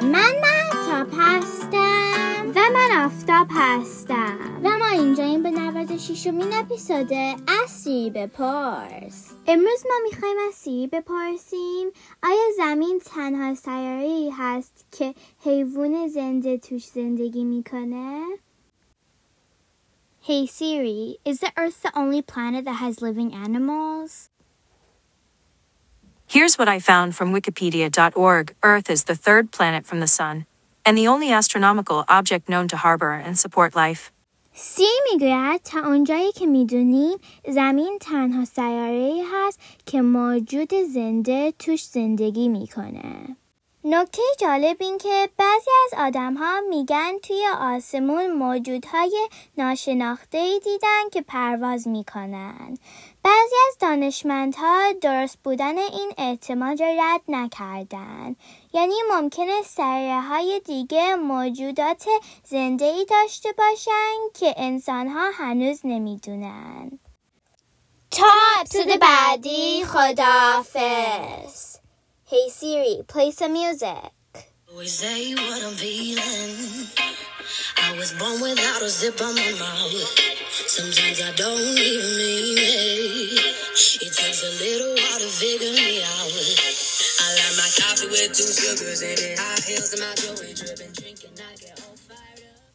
من محتاب هستم و من آفتاب هستم و ما اینجا این به 96 مین اپیزود اصری بپرس امروز ما می‌خوایم از سیری بپرسیم آیا زمین تنها سیاره هست که حیوان زنده توش زندگی می‌کنه؟ Hey Siri, is the Earth the only planet that has living animals? Here's what I found from Wikipedia.org Earth is the third planet from the Sun, and the only astronomical object known to harbor and support life. سی میگوید تا اونجایی که میدونیم زمین تنها سیاره هست که موجود زنده توش زندگی میکنه. نکته جالب این که بعضی از آدم ها میگن توی آسمون موجودهای ناشناخته دیدن که پرواز می‌کنن. بعضی از دانشمندها درست بودن این احتمال را رد نکردن. یعنی ممکنه سریه های دیگه موجودات زنده ای داشته باشن که انسان ها هنوز نمی‌دونن. تا اپسود بعدی خدافز Hey Siri, play some music. Always say what I'm feeling. I was born without a zip on my mouth. Sometimes I don't even mean it. It takes a little while to figure me out. I like my coffee with two sugars in it. High heels and my jewelry dripping. Drink